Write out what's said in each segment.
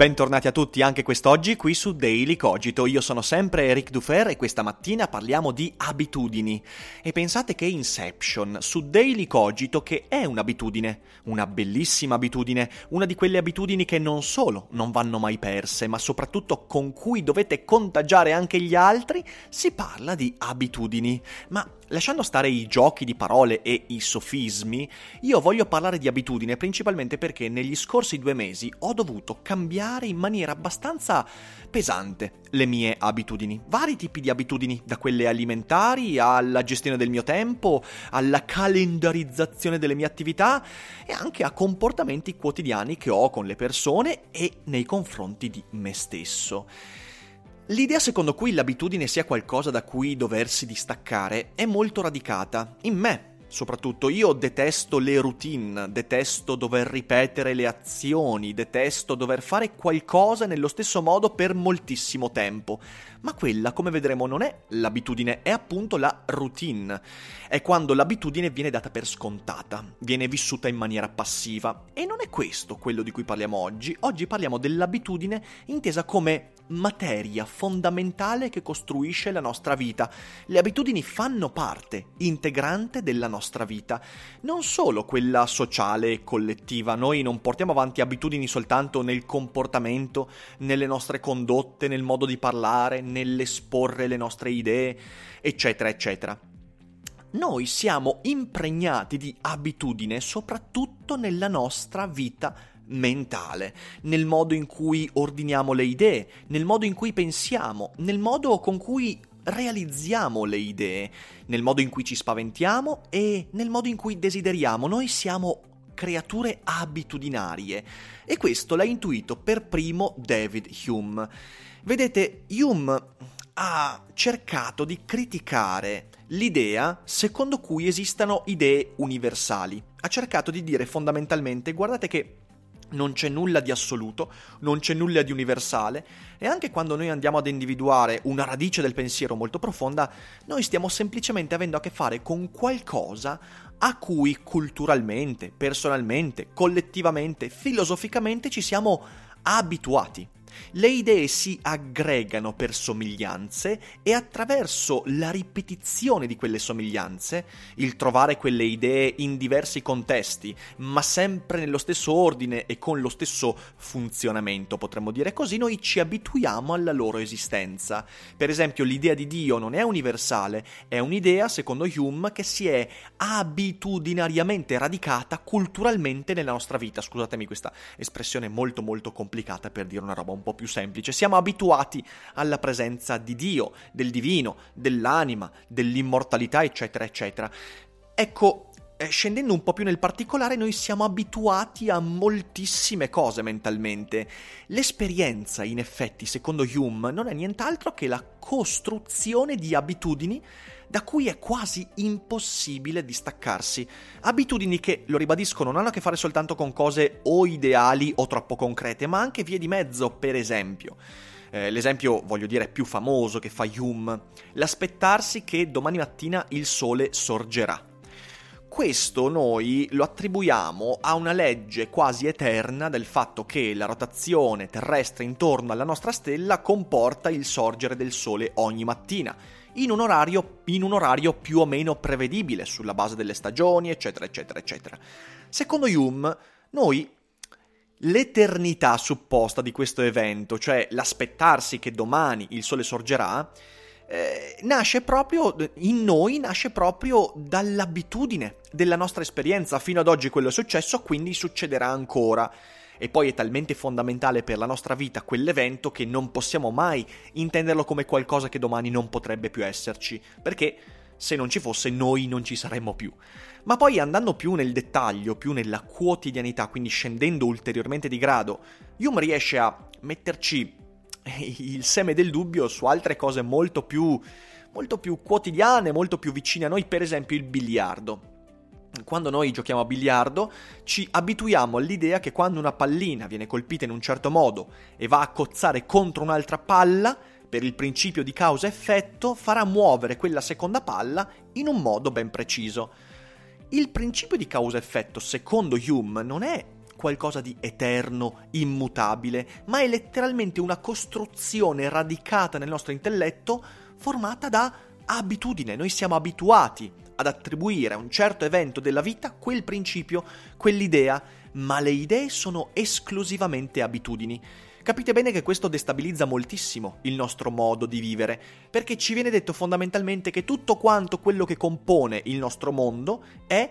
Bentornati a tutti anche quest'oggi qui su Daily Cogito. Io sono sempre Eric Dufer e questa mattina parliamo di abitudini. E pensate che Inception su Daily Cogito che è un'abitudine, una bellissima abitudine, una di quelle abitudini che non solo non vanno mai perse, ma soprattutto con cui dovete contagiare anche gli altri, si parla di abitudini. Ma Lasciando stare i giochi di parole e i sofismi, io voglio parlare di abitudine principalmente perché negli scorsi due mesi ho dovuto cambiare in maniera abbastanza pesante le mie abitudini. Vari tipi di abitudini, da quelle alimentari alla gestione del mio tempo, alla calendarizzazione delle mie attività e anche a comportamenti quotidiani che ho con le persone e nei confronti di me stesso. L'idea secondo cui l'abitudine sia qualcosa da cui doversi distaccare è molto radicata, in me soprattutto. Io detesto le routine, detesto dover ripetere le azioni, detesto dover fare qualcosa nello stesso modo per moltissimo tempo. Ma quella, come vedremo, non è l'abitudine, è appunto la routine. È quando l'abitudine viene data per scontata, viene vissuta in maniera passiva. E non è questo quello di cui parliamo oggi. Oggi parliamo dell'abitudine intesa come materia fondamentale che costruisce la nostra vita. Le abitudini fanno parte integrante della nostra vita, non solo quella sociale e collettiva. Noi non portiamo avanti abitudini soltanto nel comportamento, nelle nostre condotte, nel modo di parlare, nell'esporre le nostre idee, eccetera, eccetera. Noi siamo impregnati di abitudine soprattutto nella nostra vita mentale, nel modo in cui ordiniamo le idee, nel modo in cui pensiamo, nel modo con cui realizziamo le idee, nel modo in cui ci spaventiamo e nel modo in cui desideriamo. Noi siamo creature abitudinarie e questo l'ha intuito per primo David Hume. Vedete, Hume ha cercato di criticare l'idea secondo cui esistano idee universali. Ha cercato di dire fondamentalmente, guardate che non c'è nulla di assoluto, non c'è nulla di universale e anche quando noi andiamo ad individuare una radice del pensiero molto profonda, noi stiamo semplicemente avendo a che fare con qualcosa a cui culturalmente, personalmente, collettivamente, filosoficamente ci siamo abituati. Le idee si aggregano per somiglianze e attraverso la ripetizione di quelle somiglianze, il trovare quelle idee in diversi contesti, ma sempre nello stesso ordine e con lo stesso funzionamento, potremmo dire così, noi ci abituiamo alla loro esistenza. Per esempio, l'idea di Dio non è universale, è un'idea, secondo Hume, che si è abitudinariamente radicata culturalmente nella nostra vita. Scusatemi questa espressione molto molto complicata per dire una roba un po' più semplice. Siamo abituati alla presenza di Dio, del divino, dell'anima, dell'immortalità, eccetera, eccetera. Ecco, scendendo un po' più nel particolare, noi siamo abituati a moltissime cose mentalmente. L'esperienza, in effetti, secondo Hume, non è nient'altro che la costruzione di abitudini da cui è quasi impossibile distaccarsi. Abitudini che, lo ribadisco, non hanno a che fare soltanto con cose o ideali o troppo concrete, ma anche vie di mezzo, per esempio. Eh, l'esempio, voglio dire, più famoso che fa Hume, l'aspettarsi che domani mattina il sole sorgerà. Questo noi lo attribuiamo a una legge quasi eterna del fatto che la rotazione terrestre intorno alla nostra stella comporta il sorgere del Sole ogni mattina in un, orario, in un orario più o meno prevedibile sulla base delle stagioni, eccetera, eccetera, eccetera. Secondo Hume, noi l'eternità supposta di questo evento, cioè l'aspettarsi che domani il sole sorgerà, eh, nasce proprio in noi, nasce proprio dall'abitudine della nostra esperienza. Fino ad oggi quello è successo, quindi succederà ancora e poi è talmente fondamentale per la nostra vita quell'evento che non possiamo mai intenderlo come qualcosa che domani non potrebbe più esserci, perché se non ci fosse noi non ci saremmo più. Ma poi andando più nel dettaglio, più nella quotidianità, quindi scendendo ulteriormente di grado, Hume riesce a metterci il seme del dubbio su altre cose molto più, molto più quotidiane, molto più vicine a noi, per esempio il biliardo. Quando noi giochiamo a biliardo ci abituiamo all'idea che quando una pallina viene colpita in un certo modo e va a cozzare contro un'altra palla, per il principio di causa-effetto, farà muovere quella seconda palla in un modo ben preciso. Il principio di causa-effetto, secondo Hume, non è qualcosa di eterno, immutabile, ma è letteralmente una costruzione radicata nel nostro intelletto formata da abitudine. Noi siamo abituati ad attribuire a un certo evento della vita quel principio, quell'idea, ma le idee sono esclusivamente abitudini. Capite bene che questo destabilizza moltissimo il nostro modo di vivere, perché ci viene detto fondamentalmente che tutto quanto quello che compone il nostro mondo è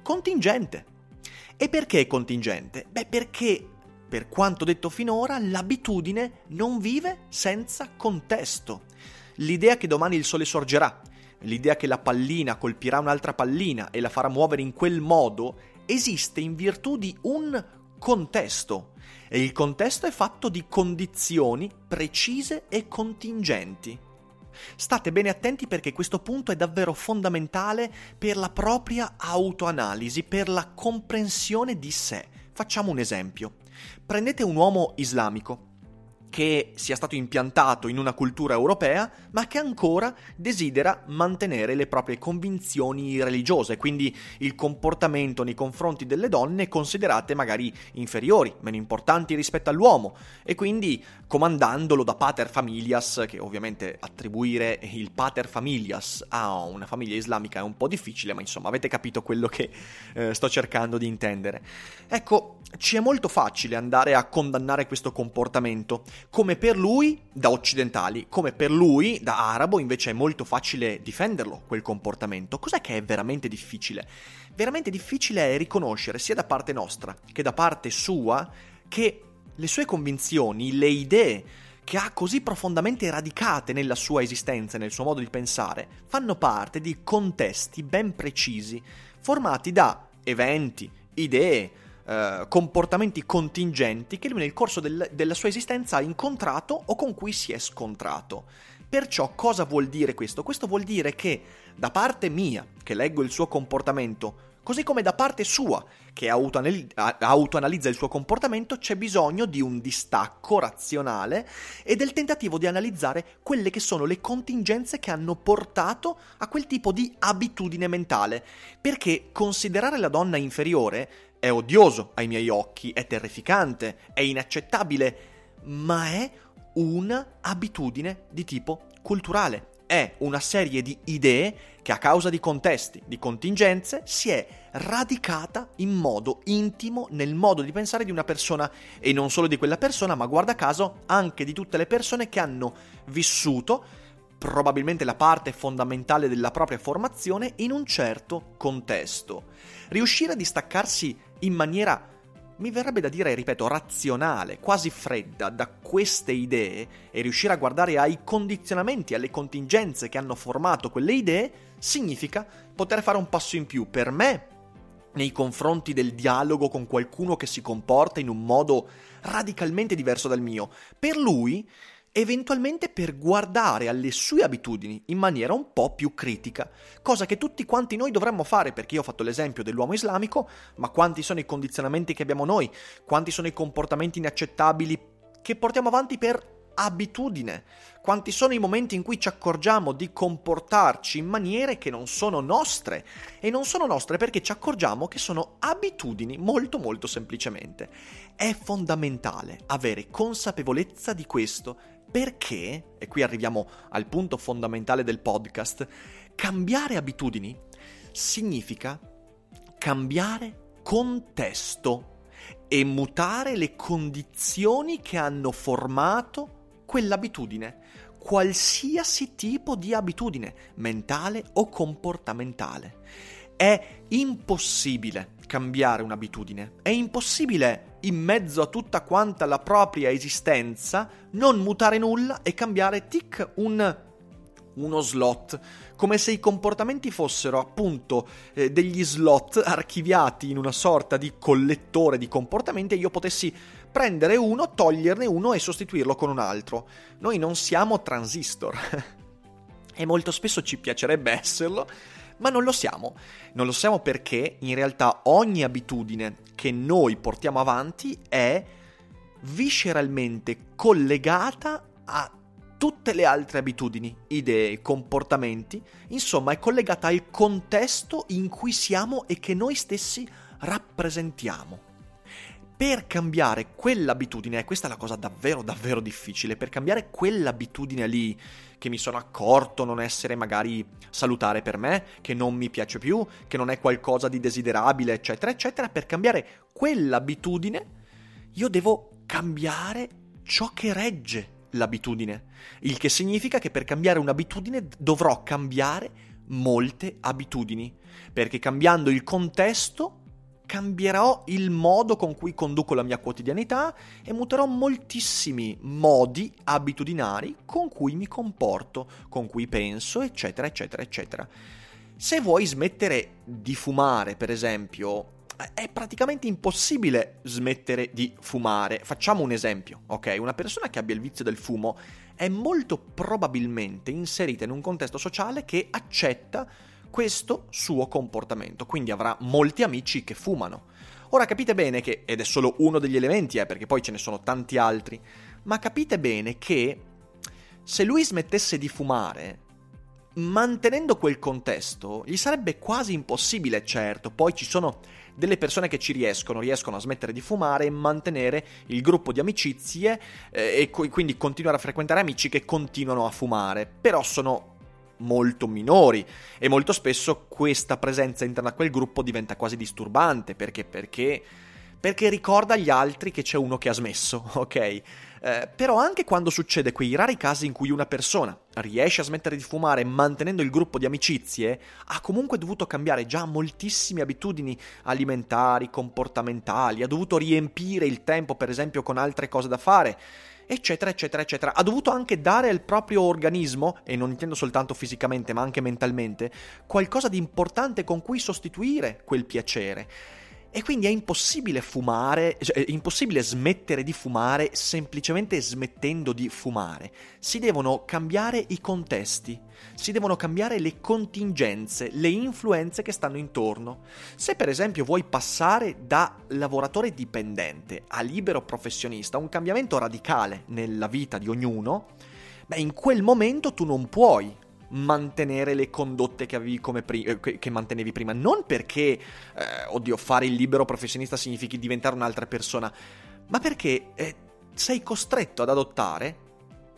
contingente. E perché è contingente? Beh, perché, per quanto detto finora, l'abitudine non vive senza contesto. L'idea che domani il sole sorgerà, l'idea che la pallina colpirà un'altra pallina e la farà muovere in quel modo, esiste in virtù di un contesto e il contesto è fatto di condizioni precise e contingenti. State bene attenti perché questo punto è davvero fondamentale per la propria autoanalisi, per la comprensione di sé. Facciamo un esempio. Prendete un uomo islamico che sia stato impiantato in una cultura europea, ma che ancora desidera mantenere le proprie convinzioni religiose, quindi il comportamento nei confronti delle donne considerate magari inferiori, meno importanti rispetto all'uomo, e quindi comandandolo da pater familias, che ovviamente attribuire il pater familias a una famiglia islamica è un po' difficile, ma insomma avete capito quello che eh, sto cercando di intendere. Ecco, ci è molto facile andare a condannare questo comportamento, come per lui da occidentali, come per lui da arabo invece è molto facile difenderlo quel comportamento. Cos'è che è veramente difficile? Veramente difficile è riconoscere sia da parte nostra che da parte sua che le sue convinzioni, le idee che ha così profondamente radicate nella sua esistenza e nel suo modo di pensare, fanno parte di contesti ben precisi, formati da eventi, idee, eh, comportamenti contingenti che lui nel corso del, della sua esistenza ha incontrato o con cui si è scontrato. Perciò cosa vuol dire questo? Questo vuol dire che da parte mia, che leggo il suo comportamento, così come da parte sua, che autoanalizza il suo comportamento, c'è bisogno di un distacco razionale e del tentativo di analizzare quelle che sono le contingenze che hanno portato a quel tipo di abitudine mentale. Perché considerare la donna inferiore è odioso ai miei occhi, è terrificante, è inaccettabile, ma è un'abitudine di tipo culturale. È una serie di idee che a causa di contesti, di contingenze, si è radicata in modo intimo nel modo di pensare di una persona e non solo di quella persona, ma guarda caso anche di tutte le persone che hanno vissuto probabilmente la parte fondamentale della propria formazione in un certo contesto. Riuscire a distaccarsi in maniera mi verrebbe da dire, ripeto, razionale, quasi fredda da queste idee e riuscire a guardare ai condizionamenti, alle contingenze che hanno formato quelle idee, significa poter fare un passo in più per me nei confronti del dialogo con qualcuno che si comporta in un modo radicalmente diverso dal mio. Per lui eventualmente per guardare alle sue abitudini in maniera un po' più critica, cosa che tutti quanti noi dovremmo fare, perché io ho fatto l'esempio dell'uomo islamico, ma quanti sono i condizionamenti che abbiamo noi, quanti sono i comportamenti inaccettabili che portiamo avanti per abitudine, quanti sono i momenti in cui ci accorgiamo di comportarci in maniere che non sono nostre? E non sono nostre perché ci accorgiamo che sono abitudini molto molto semplicemente. È fondamentale avere consapevolezza di questo perché, e qui arriviamo al punto fondamentale del podcast, cambiare abitudini significa cambiare contesto e mutare le condizioni che hanno formato quell'abitudine, qualsiasi tipo di abitudine, mentale o comportamentale. È impossibile cambiare un'abitudine, è impossibile in mezzo a tutta quanta la propria esistenza non mutare nulla e cambiare tic un uno slot, come se i comportamenti fossero appunto eh, degli slot archiviati in una sorta di collettore di comportamenti e io potessi prendere uno, toglierne uno e sostituirlo con un altro. Noi non siamo transistor. e molto spesso ci piacerebbe esserlo, ma non lo siamo. Non lo siamo perché in realtà ogni abitudine che noi portiamo avanti è visceralmente collegata a tutte le altre abitudini, idee, comportamenti, insomma è collegata al contesto in cui siamo e che noi stessi rappresentiamo. Per cambiare quell'abitudine, e questa è la cosa davvero davvero difficile, per cambiare quell'abitudine lì, che mi sono accorto non essere magari salutare per me, che non mi piace più, che non è qualcosa di desiderabile, eccetera, eccetera, per cambiare quell'abitudine io devo cambiare ciò che regge l'abitudine. Il che significa che per cambiare un'abitudine dovrò cambiare molte abitudini, perché cambiando il contesto cambierò il modo con cui conduco la mia quotidianità e muterò moltissimi modi abitudinari con cui mi comporto, con cui penso, eccetera, eccetera, eccetera. Se vuoi smettere di fumare, per esempio, è praticamente impossibile smettere di fumare. Facciamo un esempio, ok? Una persona che abbia il vizio del fumo è molto probabilmente inserita in un contesto sociale che accetta questo suo comportamento, quindi avrà molti amici che fumano. Ora capite bene che, ed è solo uno degli elementi, eh, perché poi ce ne sono tanti altri, ma capite bene che se lui smettesse di fumare, mantenendo quel contesto, gli sarebbe quasi impossibile, certo, poi ci sono delle persone che ci riescono, riescono a smettere di fumare e mantenere il gruppo di amicizie eh, e quindi continuare a frequentare amici che continuano a fumare, però sono molto minori e molto spesso questa presenza interna a quel gruppo diventa quasi disturbante. Perché, perché, perché ricorda agli altri che c'è uno che ha smesso, ok? Eh, però anche quando succede quei rari casi in cui una persona riesce a smettere di fumare mantenendo il gruppo di amicizie, ha comunque dovuto cambiare già moltissime abitudini alimentari, comportamentali, ha dovuto riempire il tempo per esempio con altre cose da fare eccetera, eccetera, eccetera. Ha dovuto anche dare al proprio organismo, e non intendo soltanto fisicamente, ma anche mentalmente, qualcosa di importante con cui sostituire quel piacere. E quindi è impossibile fumare, cioè è impossibile smettere di fumare semplicemente smettendo di fumare. Si devono cambiare i contesti, si devono cambiare le contingenze, le influenze che stanno intorno. Se per esempio vuoi passare da lavoratore dipendente a libero professionista, un cambiamento radicale nella vita di ognuno, beh in quel momento tu non puoi mantenere le condotte che, pri- eh, che mantenevi prima. Non perché, eh, oddio, fare il libero professionista significhi diventare un'altra persona, ma perché eh, sei costretto ad adottare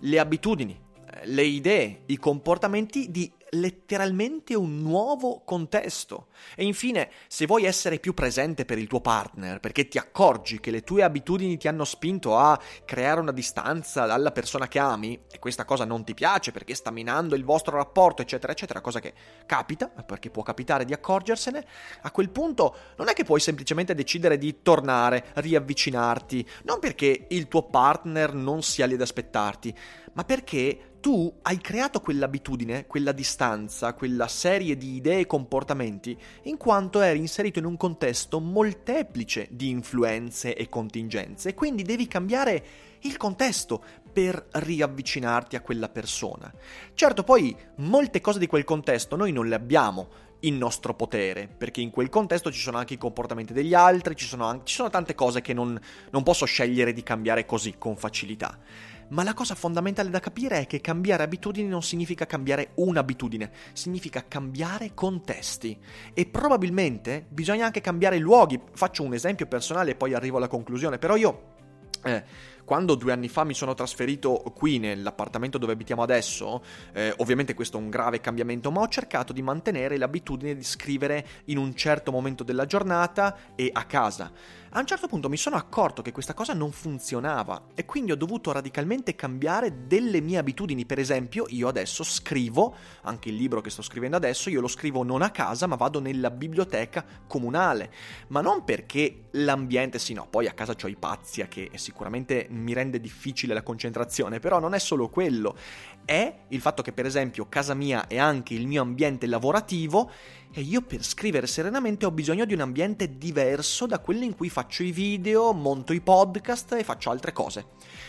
le abitudini, eh, le idee, i comportamenti di letteralmente un nuovo contesto. E infine, se vuoi essere più presente per il tuo partner, perché ti accorgi che le tue abitudini ti hanno spinto a creare una distanza dalla persona che ami, e questa cosa non ti piace perché sta minando il vostro rapporto, eccetera, eccetera, cosa che capita, perché può capitare di accorgersene, a quel punto non è che puoi semplicemente decidere di tornare, riavvicinarti, non perché il tuo partner non sia lì ad aspettarti, ma perché tu hai creato quell'abitudine, quella distanza, quella serie di idee e comportamenti, in quanto eri inserito in un contesto molteplice di influenze e contingenze, e quindi devi cambiare il contesto per riavvicinarti a quella persona. Certo, poi molte cose di quel contesto noi non le abbiamo in nostro potere, perché in quel contesto ci sono anche i comportamenti degli altri, ci sono, anche, ci sono tante cose che non, non posso scegliere di cambiare così, con facilità. Ma la cosa fondamentale da capire è che cambiare abitudini non significa cambiare un'abitudine, significa cambiare contesti. E probabilmente bisogna anche cambiare luoghi. Faccio un esempio personale e poi arrivo alla conclusione, però io... Eh, quando due anni fa mi sono trasferito qui nell'appartamento dove abitiamo adesso, eh, ovviamente questo è un grave cambiamento, ma ho cercato di mantenere l'abitudine di scrivere in un certo momento della giornata e a casa. A un certo punto mi sono accorto che questa cosa non funzionava e quindi ho dovuto radicalmente cambiare delle mie abitudini. Per esempio, io adesso scrivo, anche il libro che sto scrivendo adesso, io lo scrivo non a casa, ma vado nella biblioteca comunale. Ma non perché l'ambiente, sì no, poi a casa ho i pazzi che sicuramente mi rende difficile la concentrazione, però non è solo quello, è il fatto che per esempio casa mia è anche il mio ambiente lavorativo e io per scrivere serenamente ho bisogno di un ambiente diverso da quello in cui faccio i video, monto i podcast e faccio altre cose.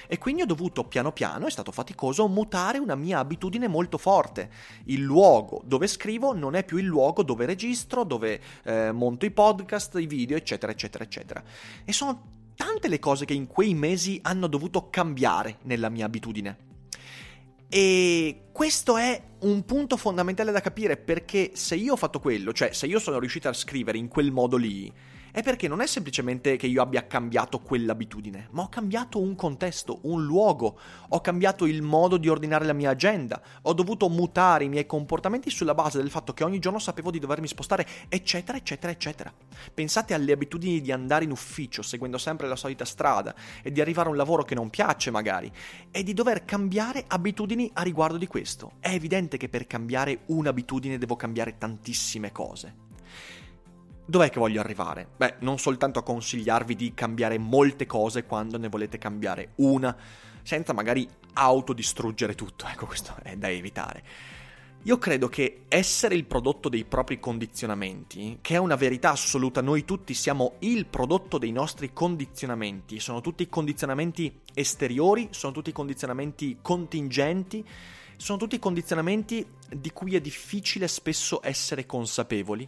E quindi ho dovuto piano piano, è stato faticoso, mutare una mia abitudine molto forte. Il luogo dove scrivo non è più il luogo dove registro, dove eh, monto i podcast, i video, eccetera, eccetera, eccetera. E sono tante le cose che in quei mesi hanno dovuto cambiare nella mia abitudine. E questo è un punto fondamentale da capire perché se io ho fatto quello, cioè se io sono riuscito a scrivere in quel modo lì, è perché non è semplicemente che io abbia cambiato quell'abitudine, ma ho cambiato un contesto, un luogo, ho cambiato il modo di ordinare la mia agenda, ho dovuto mutare i miei comportamenti sulla base del fatto che ogni giorno sapevo di dovermi spostare, eccetera, eccetera, eccetera. Pensate alle abitudini di andare in ufficio seguendo sempre la solita strada e di arrivare a un lavoro che non piace magari e di dover cambiare abitudini a riguardo di questo. È evidente che per cambiare un'abitudine devo cambiare tantissime cose. Dov'è che voglio arrivare? Beh, non soltanto a consigliarvi di cambiare molte cose quando ne volete cambiare una, senza magari autodistruggere tutto, ecco questo è da evitare. Io credo che essere il prodotto dei propri condizionamenti, che è una verità assoluta, noi tutti siamo il prodotto dei nostri condizionamenti, sono tutti condizionamenti esteriori, sono tutti condizionamenti contingenti, sono tutti condizionamenti di cui è difficile spesso essere consapevoli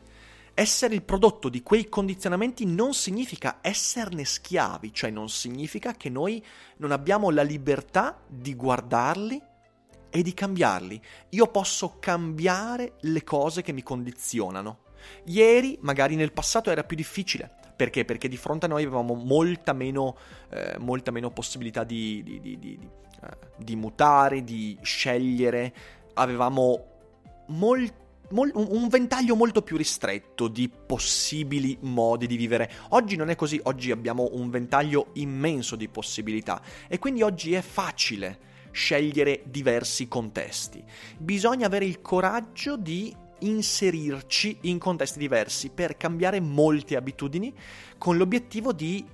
essere il prodotto di quei condizionamenti non significa esserne schiavi, cioè non significa che noi non abbiamo la libertà di guardarli e di cambiarli. Io posso cambiare le cose che mi condizionano. Ieri, magari nel passato, era più difficile. Perché? Perché di fronte a noi avevamo molta meno, eh, molta meno possibilità di, di, di, eh, di, mutare, di scegliere. Avevamo molto un ventaglio molto più ristretto di possibili modi di vivere. Oggi non è così, oggi abbiamo un ventaglio immenso di possibilità e quindi oggi è facile scegliere diversi contesti. Bisogna avere il coraggio di inserirci in contesti diversi per cambiare molte abitudini con l'obiettivo di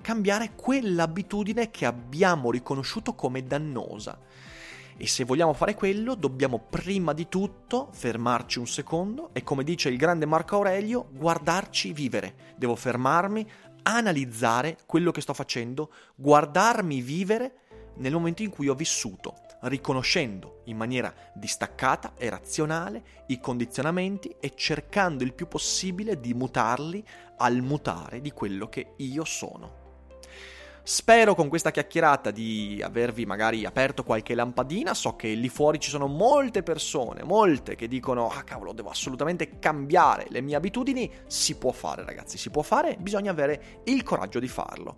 cambiare quell'abitudine che abbiamo riconosciuto come dannosa. E se vogliamo fare quello, dobbiamo prima di tutto fermarci un secondo e, come dice il grande Marco Aurelio, guardarci vivere. Devo fermarmi, analizzare quello che sto facendo, guardarmi vivere nel momento in cui ho vissuto, riconoscendo in maniera distaccata e razionale i condizionamenti e cercando il più possibile di mutarli al mutare di quello che io sono. Spero con questa chiacchierata di avervi magari aperto qualche lampadina. So che lì fuori ci sono molte persone, molte che dicono: Ah, cavolo, devo assolutamente cambiare le mie abitudini. Si può fare, ragazzi, si può fare, bisogna avere il coraggio di farlo.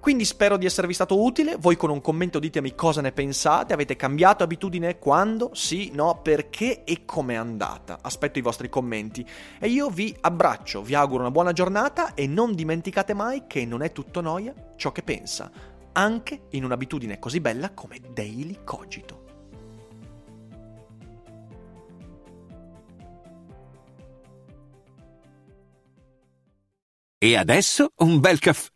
Quindi spero di esservi stato utile, voi con un commento ditemi cosa ne pensate, avete cambiato abitudine, quando, sì, no, perché? E com'è andata. Aspetto i vostri commenti. E io vi abbraccio, vi auguro una buona giornata e non dimenticate mai che non è tutto noia ciò che pensa, anche in un'abitudine così bella come Daily Cogito. E adesso un bel caffè